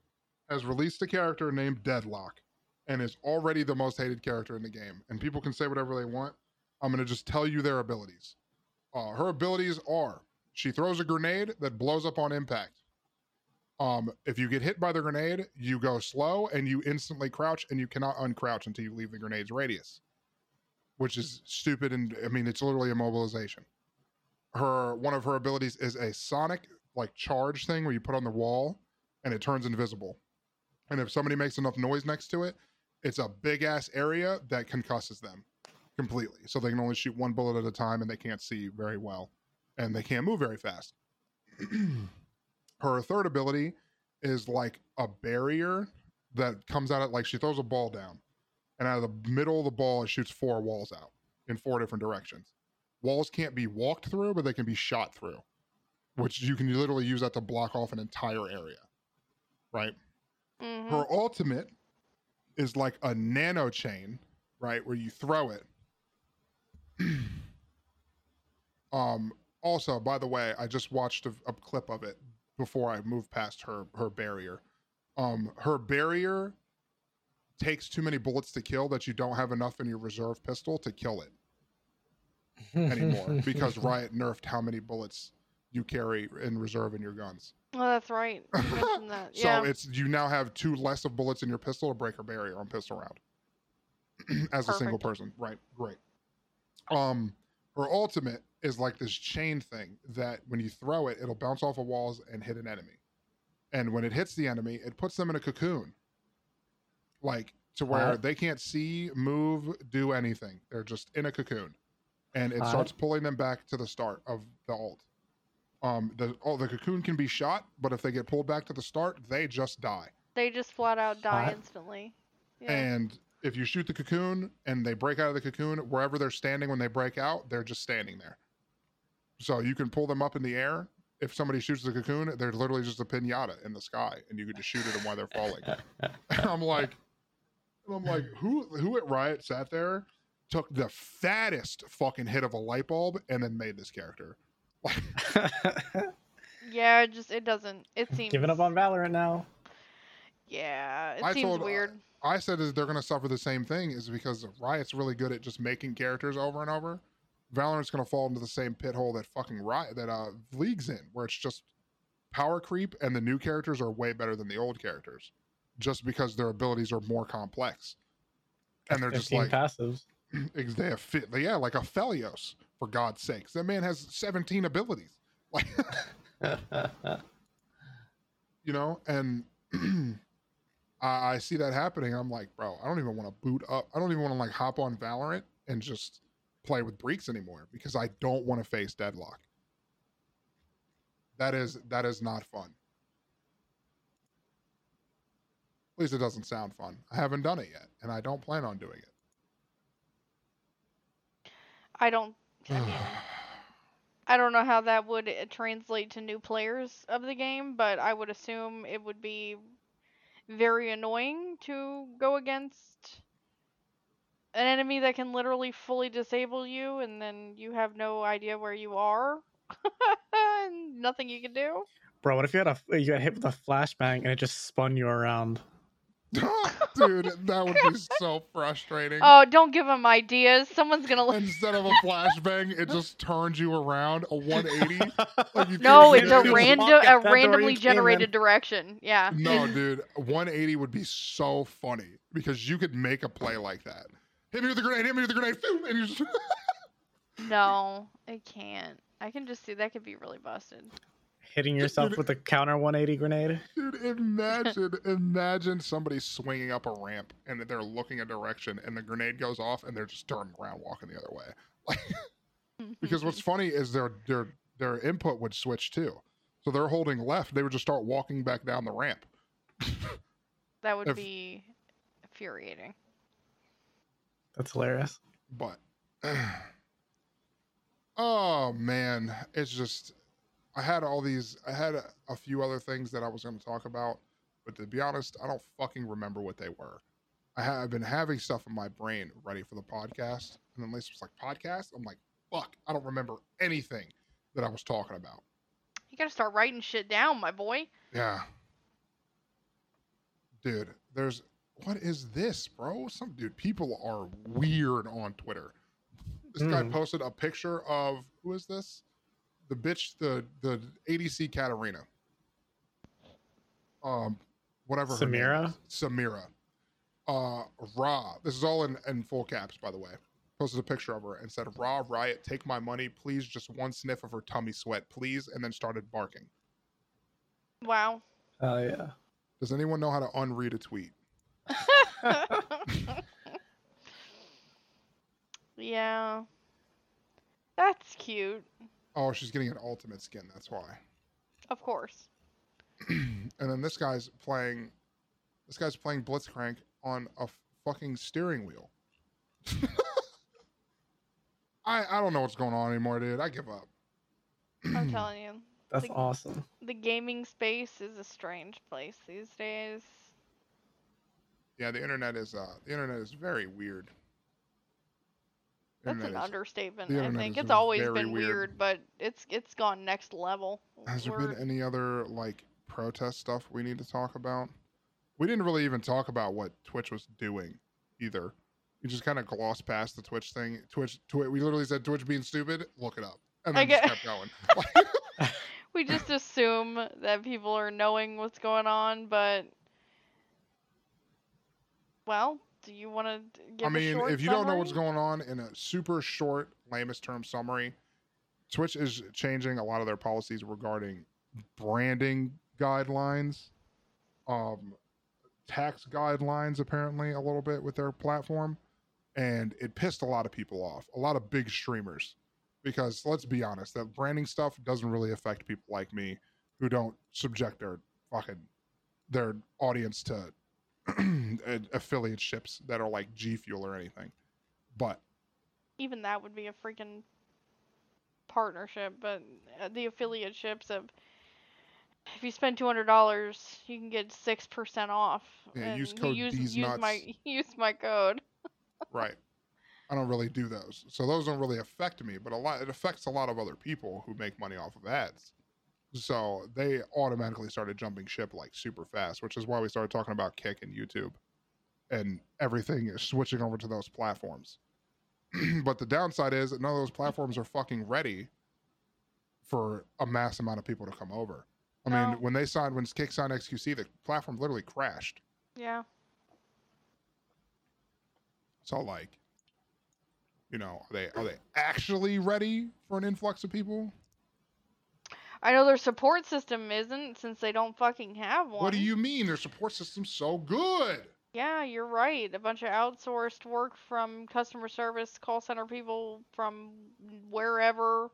has released a character named Deadlock and is already the most hated character in the game. And people can say whatever they want. I'm going to just tell you their abilities. Uh, her abilities are she throws a grenade that blows up on impact. Um, if you get hit by the grenade, you go slow and you instantly crouch and you cannot uncrouch until you leave the grenade's radius, which is stupid. And I mean, it's literally immobilization. Her one of her abilities is a sonic like charge thing where you put on the wall and it turns invisible. And if somebody makes enough noise next to it, it's a big ass area that concusses them completely. So they can only shoot one bullet at a time and they can't see very well and they can't move very fast. Her third ability is like a barrier that comes out at like she throws a ball down and out of the middle of the ball it shoots four walls out in four different directions. Walls can't be walked through, but they can be shot through, which you can literally use that to block off an entire area. Right? Mhm. Her ultimate is like a nano chain, right, where you throw it. um. Also, by the way, I just watched a, a clip of it before I moved past her her barrier. Um, her barrier takes too many bullets to kill that you don't have enough in your reserve pistol to kill it anymore because Riot nerfed how many bullets you carry in reserve in your guns. Oh, that's right. You mentioned that. So Yeah. it's you now have two less of bullets in your pistol to break a barrier on pistol round as a single person. Right, great. Um, her ultimate is like this chain thing that when you throw it, it'll bounce off of walls and hit an enemy. And when it hits the enemy, it puts them in a cocoon, like to where Hot. they can't see, move, do anything. They're just in a cocoon, and it Hot. starts pulling them back to the start of the ult. Um, the oh, the cocoon can be shot, but if they get pulled back to the start, they just die. they just flat out die Hot. instantly. Yeah. And if you shoot the cocoon and they break out of the cocoon, wherever they're standing when they break out, they're just standing there. So you can pull them up in the air. If somebody shoots the cocoon, they're literally just a pinata in the sky, and you can just shoot at them while they're falling. I'm like, and I'm like, who who at Riot sat there, took the fattest fucking hit of a light bulb, and then made this character? yeah, it just it doesn't. It seems Giving up on Valorant now. Yeah, it I seems told- uh, weird. I said is they're going to suffer the same thing is because Riot's really good at just making characters over and over. Valorant's going to fall into the same pit hole that fucking Riot that uh League's in, where it's just power creep, and the new characters are way better than the old characters, just because their abilities are more complex, and they're just like passives. they have fit, yeah, like Aphelios for God's sakes. That man has seventeen abilities, like you know, and I, I see that happening. I'm like, bro, I don't even want to boot up. I don't even want to like hop on Valorant and just play with Breeks anymore because I don't want to face Deadlock. That is that is not fun. At least it doesn't sound fun. I haven't done it yet, and I don't plan on doing it. I don't. I mean, I don't know how that would uh, translate to new players of the game, but I would assume it would be very annoying to go against an enemy that can literally fully disable you, and then you have no idea where you are, and nothing you can do. Bro, what if you had a you got hit with a flashbang and it just spun you around? Dude, that would be so frustrating. Oh, don't give them ideas. Someone's gonna. Look. Instead of a flashbang, it just turns you around a 180. Like you No, it's a random, a that door you randomly generated direction. Yeah. No, dude, 180 would be so funny because you could make a play like that. Hit me with the grenade, hit me with the grenade, and you just. No, I can't. I can just see that could be really busted. Hitting yourself with a counter 180 grenade. Dude, imagine, imagine somebody swinging up a ramp and they're looking a direction and the grenade goes off and they're just turning around walking the other way. Like, because what's mm-hmm. funny is their their their input would switch too. So they're holding left. They would just start walking back down the ramp. That would If- be infuriating. That's hilarious. But oh man, it's just I had all these. I had a, a few other things that I was going to talk about, but to be honest, I don't fucking remember what they were. I have been having stuff in my brain ready for the podcast, and then Lisa was like, "Podcast." I'm like, "Fuck!" I don't remember anything that I was talking about. You gotta start writing shit down, my boy. Yeah, dude. There's what is this, bro? Some dude. People are weird on Twitter. This guy Mm. posted a picture of who is this? The bitch, the the ADC Katarina. Um, whatever. her name Samira? is. Samira. Uh, Ra. This is all in in full caps, by the way. Posted a picture of her and said, "Raw riot, take my money, please. Just one sniff of her tummy sweat, please." And then started barking. Wow. Oh yeah. Does anyone know how to unread a tweet? yeah. That's cute. Oh, she's getting an ultimate skin. That's why. Of course. and then this guy's playing. This guy's playing Blitzcrank on a fucking steering wheel. I I don't know what's going on anymore, dude. I give up. I'm telling you. That's Like- awesome. The gaming space is a strange place these days. Yeah, the internet is uh the internet is very weird. That's an understatement. I think it's always been weird. weird. but it's it's gone next level. Has there We're- been any other like protest stuff we need to talk about? We didn't really even talk about what Twitch was doing either. We just kind of glossed past the Twitch thing. Twitch, Twi- we literally said Twitch being stupid. Look it up, and I then just kept going. we just assume that people are knowing what's going on, but well, do you want to give I a mean, if you don't know what's going on in a super short, lamest term summary, Twitch is changing a lot of their policies regarding branding guidelines, um, tax guidelines, apparently, a little bit with their platform. And it pissed a lot of people off, a lot of big streamers. Because let's be honest, that branding stuff doesn't really affect people like me who don't subject their fucking their audience to affiliate ships that are like G Fuel or anything. But Even that would be a freaking partnership, but uh, the affiliate ships of if you spend two hundred dollars, you can get six percent off. Yeah, use code use, D's use my use my code. right, I don't really do those, so those don't really affect me. But a lot, it affects a lot of other people who make money off of ads. So they automatically started jumping ship like super fast, which is why we started talking about Kick and YouTube, and everything is switching over to those platforms. but the downside is that none of those platforms are fucking ready for a mass amount of people to come over. I mean, when they signed, when Kick signed XQC, the platform literally crashed. Yeah. So like, you know, are they are they actually ready for an influx of people? I know their support system isn't since they don't fucking have one. What do you mean? Their support system's so good. Yeah, you're right. A bunch of outsourced work from customer service, call center people from wherever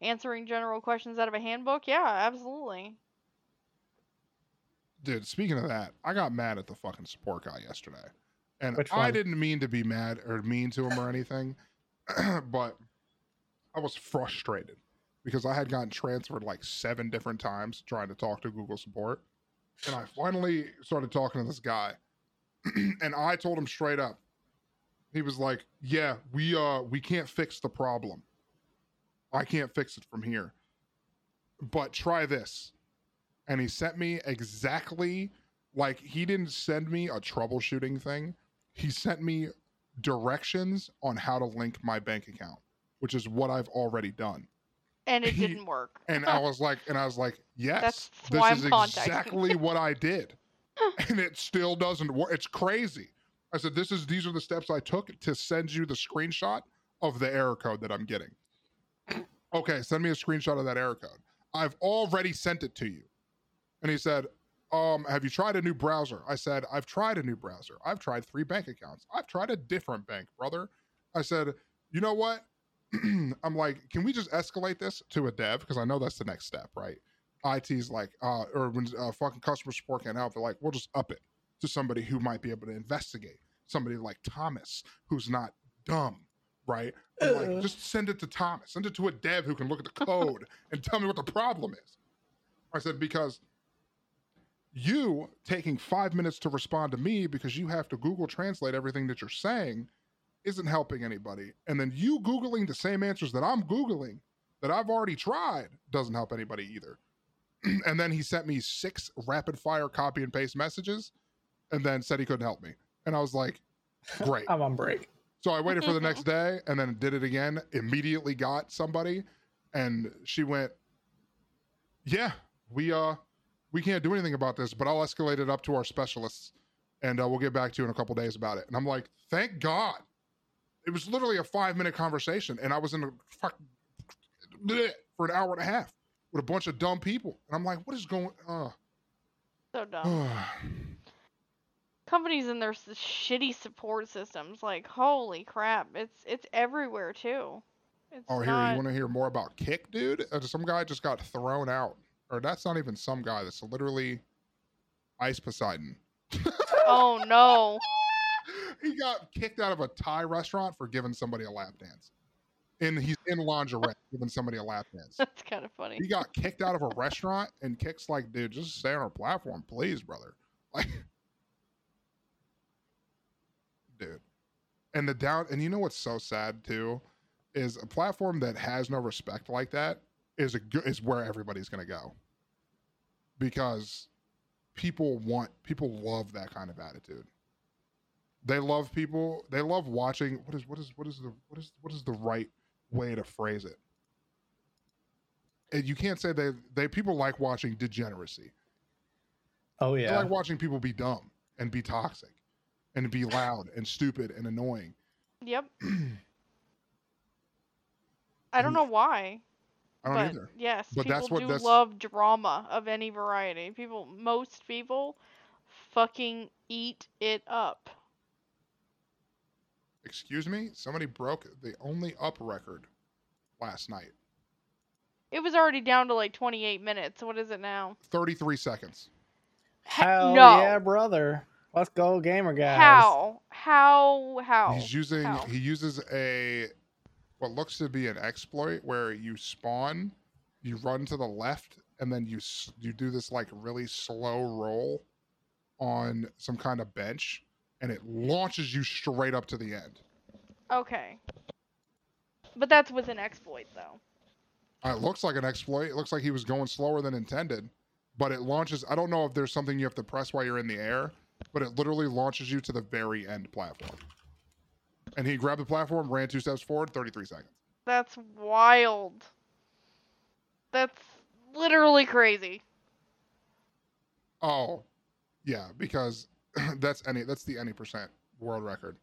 answering general questions out of a handbook. Yeah, absolutely. Dude, speaking of that, I got mad at the fucking support guy yesterday. And Which I didn't mean to be mad or mean to him or anything, but I was frustrated because I had gotten transferred like seven different times trying to talk to Google support. And I finally started talking to this guy. and I told him straight up. He was like, "Yeah, we uh we can't fix the problem. I can't fix it from here. But try this." And he sent me exactly like he didn't send me a troubleshooting thing. He sent me directions on how to link my bank account, which is what I've already done. And it He- didn't work. And I was like, and I was like, yes, That's this is I'm contacting exactly what I did. and it still doesn't work. It's crazy. I said, this is these are the steps I took to send you the screenshot of the error code that I'm getting. okay, send me a screenshot of that error code. I've already sent it to you. And he said, um, have you tried a new browser? I said, I've tried a new browser. I've tried three bank accounts. I've tried a different bank, brother. I said, you know what? I'm like, can we just escalate this to a dev? Because I know that's the next step, right? IT's like, uh, or when uh, fucking customer support can't help, they're like, we'll just up it to somebody who might be able to investigate. Somebody like Thomas, who's not dumb, right? Like, just send it to Thomas. Send it to a dev who can look at the code and tell me what the problem is. I said, because you taking five minutes to respond to me because you have to Google translate everything that you're saying isn't helping anybody. And then you Googling the same answers that I'm Googling that I've already tried doesn't help anybody either. and then he sent me six rapid fire copy and paste messages and then said he couldn't help me. And I was like, great. I'm on break. So I waited for the next day and then did it again. Immediately got somebody, and she went, "Yeah, we uh, we can't do anything about this, but I'll escalate it up to our specialists, and uh, we'll get back to you in a couple days about it." And I'm like, "Thank God!" It was literally a five minute conversation, and I was in a fuck for an hour and a half with a bunch of dumb people, and I'm like, "What is going?" Uh, So dumb. Companies and their s- shitty support systems, like holy crap, it's it's everywhere too. It's Oh, here, not... you want to hear more about Kick, dude? Uh, some guy just got thrown out. Or that's not even some guy. That's literally Ice Poseidon. Oh no. He got kicked out of a Thai restaurant for giving somebody a lap dance. And he's in lingerie giving somebody a lap dance. That's kind of funny. He got kicked out of a restaurant, and Kick's like, dude, just stay on our platform, please, brother. Like, dude. And the down, and you know what's so sad too, is a platform that has no respect like that is a good is where everybody's gonna go. Because people want people love that kind of attitude. They love people. They love watching. What is what is what is the what is what is the right way to phrase it? And you can't say they they people like watching degeneracy. Oh yeah, They like watching people be dumb and be toxic and be loud and stupid and annoying. Yep. I don't know why. I don't but either. yes, But people that's what- do that's- love drama of any variety. People, most people, fucking eat it up. Excuse me? Somebody broke the only up record last night. It was already down to like 28 minutes. What is it now? 33 seconds. Hell no. yeah, brother. Let's go, gamer guys. How? How? How? He's using How? he uses a what looks to be an exploit where you spawn, you run to the left, and then you you do this like really slow roll on some kind of bench, and it launches you straight up to the end. Okay. But that's with an exploit, though. Uh, It looks like an exploit. It looks like he was going slower than intended, but it launches. I don't know if there's something you have to press while you're in the air, but it literally launches you to the very end platform. And he grabbed the platform, ran two steps forward, 33 seconds. That's wild. That's literally crazy. Oh, yeah, because that's any that's the any percent world record.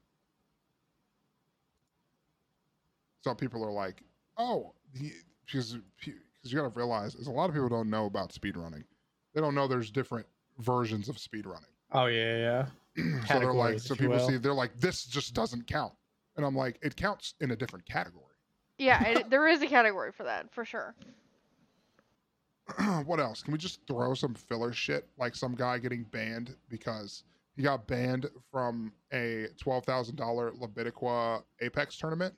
So people are like, oh, he, because because you got to realize is a lot of people don't know about speed running. They don't know there's different versions of speed running. Oh yeah, yeah. so they're like, so people will. see they're like, this just doesn't count, and I'm like, it counts in a different category. Yeah, it, there is a category for that, for sure. what else? Can we just throw some filler shit like some guy getting banned because he got banned from a twelve thousand dollar Leviticua Apex tournament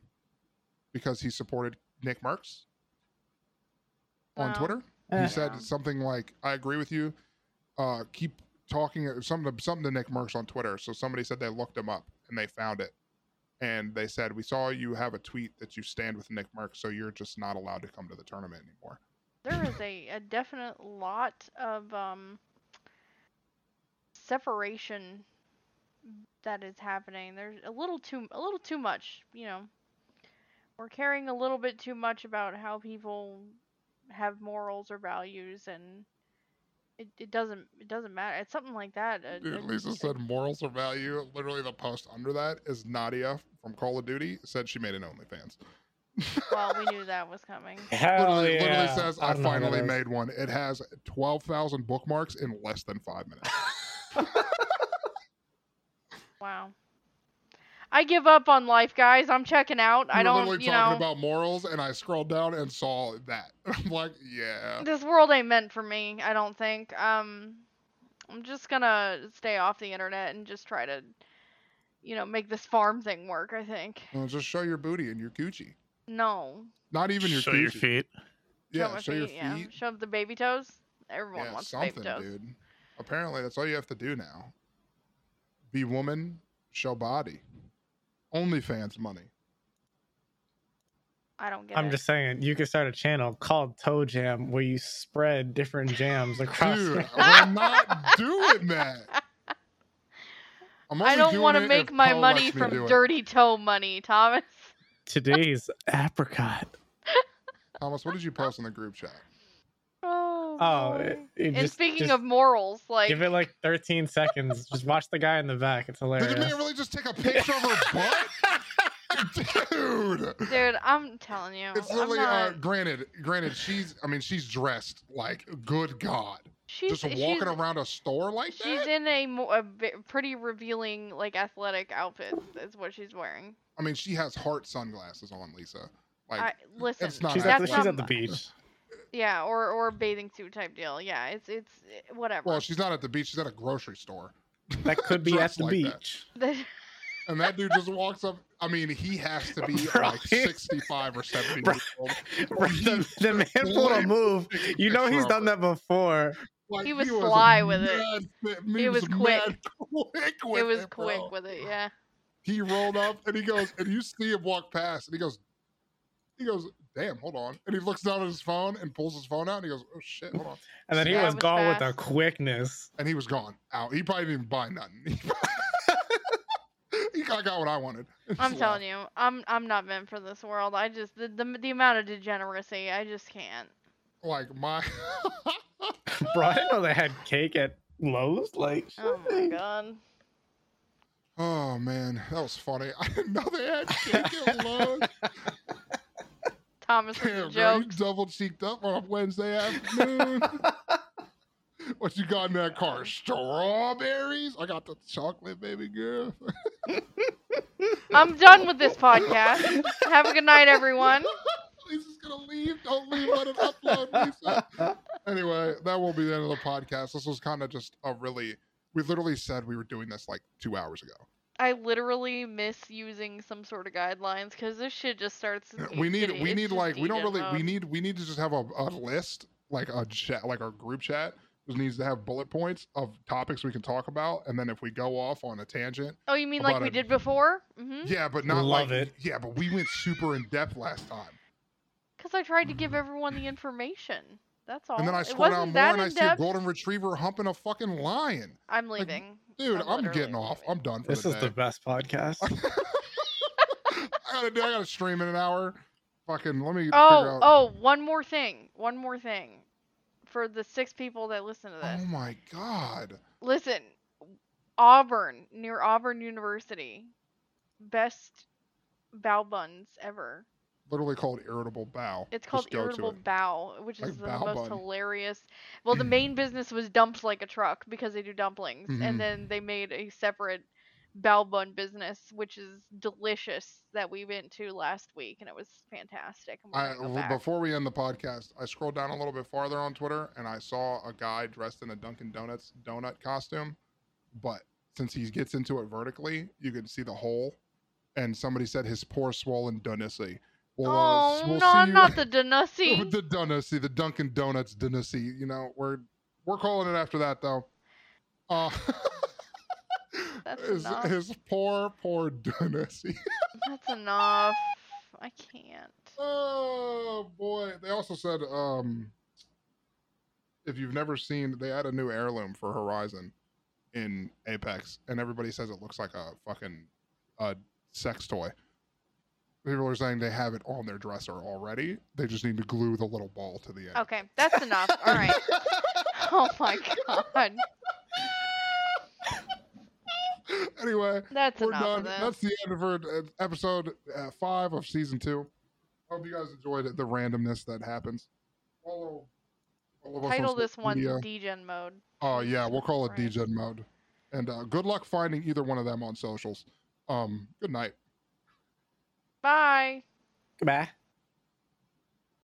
because he supported Nickmercs on Wow. Twitter? Eh. He said Yeah. something like, "I agree with you. Uh, keep talking." Something something to Nickmercs on Twitter. So somebody said they looked him up and they found it, and they said, "We saw you have a tweet that you stand with Nickmercs, so you're just not allowed to come to the tournament anymore." There is a, a definite lot of um separation that is happening. There's a little too a little too much, you know. We're caring a little bit too much about how people have morals or values and it, it doesn't it doesn't matter. It's something like that. a- Dude, a- Lisa a- said morals or value. Literally, the post under that is Nadia from Call of Duty said she made an OnlyFans. well, we knew that was coming. Hell literally, yeah. literally says, I, don't know what finally made one. It has 12,000 bookmarks in less than five minutes. Wow. I give up on life, guys. I'm checking out. You I don't, literally you talking know, about morals, and I scrolled down and saw that. I'm like, yeah. this world ain't meant for me. I don't think. Um, I'm just gonna stay off the internet and just try to, you know, make this farm thing work. I think. Well, just show your booty and your coochie. No. Not even your Show coochie. your feet. Yeah, my show your feet, feet. Yeah. Show the baby toes. Everyone Yeah, wants something, baby toes. dude. Apparently, that's all you have to do now. Be woman, show body. OnlyFans money. I don't get I'm it. just saying, you could start a channel called Toe Jam where you spread different jams across. Dude, I'm not doing that. I'm I don't want to make my Poe money from do it. dirty toe money, Thomas. Today's apricot. Thomas, what did you post in the group chat? Oh. Oh, boy. it, it and just, speaking just of morals, like give it like 13 seconds. just watch the guy in the back. It's hilarious. Did hilarious. the man really just take a picture of her butt? Dude. dude, I'm telling you, It's I'm literally uh, granted, granted, she's I mean, she's dressed like good God. she's just walking she's, around a store like She's that. in a, mo- a pretty revealing, like athletic outfit. Is what she's wearing. I mean, she has heart sunglasses on, Lisa. Like I listen. it's not she's at the, she's at the beach. Yeah, or or bathing suit type deal. Yeah, it's it's eh, whatever. well, she's not at the beach, she's at a grocery store. That could be at the like that. beach. And that dude just walks up. I mean, he has to be Bro, like 65 or 70 Bro, years old. Bro, the, the man pulled a move. You know he's done that before. Like, He was sly with it. mad fit- He was quick. quick with it was it, quick bro. with it. Yeah. He rolled up and he goes, and you see him walk past, and he goes, he goes, damn, hold on. And he looks down at his phone and pulls his phone out, and he goes, oh shit, hold on. And then he was was gone with a quickness. And he was gone out. He probably didn't even buy nothing. he got, got what I wanted. I'm telling you, I'm I'm not meant for this world. I just the the, the amount of degeneracy, I just can't. Like my. Bro, I didn't know they had cake at Lowe's. Like, Oh my god. Oh man, that was funny. I didn't know they had cake at Lowe's. Thomas with the Damn, girl, you double cheeked up on a Wednesday afternoon. what you got in that car? Strawberries? I got the chocolate, baby girl. I'm done with this podcast. Have a good night, everyone. Lisa's gonna leave. Don't leave. Let it upload, Lisa. Anyway, that will be the end of the podcast. This was kind of just a really. We literally said we were doing this like two hours ago. I literally miss using some sort of guidelines because this shit just starts. we need getting- we need like we don't degen really we need we need to just have a, a list like a chat like our group chat just needs to have bullet points of topics we can talk about and then if we go off on a tangent Oh, you mean like we a- did before? hmm yeah but not Love like it. yeah but we went super in depth last time Because I tried to give everyone the information. That's all. and then I it scroll down wasn't more and I in see a golden retriever humping a fucking lion I'm leaving. Dude I'm I'm, literally getting off. I'm done for this the is day the best podcast. I gotta do I gotta stream in an hour fucking let me Oh, figure out oh, one more thing. One more thing. For the six people that listen to oh this. oh my god Listen, Auburn, near Auburn University. Best bao buns ever. Literally called Irritable Bao It's called Irritable it. Bao, which Like is the bow most bun. hilarious. Well, the main business was Dumps Like a Truck because they do dumplings, Mhm. and then they made a separate bao bun business, which is delicious that we went to last week, and it was fantastic. I, gonna go w- back. before we end the podcast, I scrolled down a little bit farther on Twitter and I saw a guy dressed in a Dunkin' Donuts donut costume. But since he gets into it vertically, you can see the hole. And somebody said his poor swollen donussy. Well, oh uh, we'll no, not the Denussi. the donussy, the Dunkin' Donuts donussy. You know, we're we're calling it after that though. Uh, That's his, enough. his poor, poor donussy. That's enough. I can't. Oh boy! They also said um, if you've never seen, they had a new heirloom for Horizon in Apex, and everybody says it looks like a fucking uh, sex toy. People are saying they have it on their dresser already. They just need to glue the little ball to the end. Okay, that's enough. All right. Oh my god. anyway, That's we're done. That's the end of our uh, episode uh, five of season two. Hope you guys enjoyed the randomness that happens. Follow. follow us on Title this one. Degen mode. Oh yeah, we'll call it Right. Degen mode. And uh, good luck finding either one of them on socials. Um, good night. Bye. Goodbye.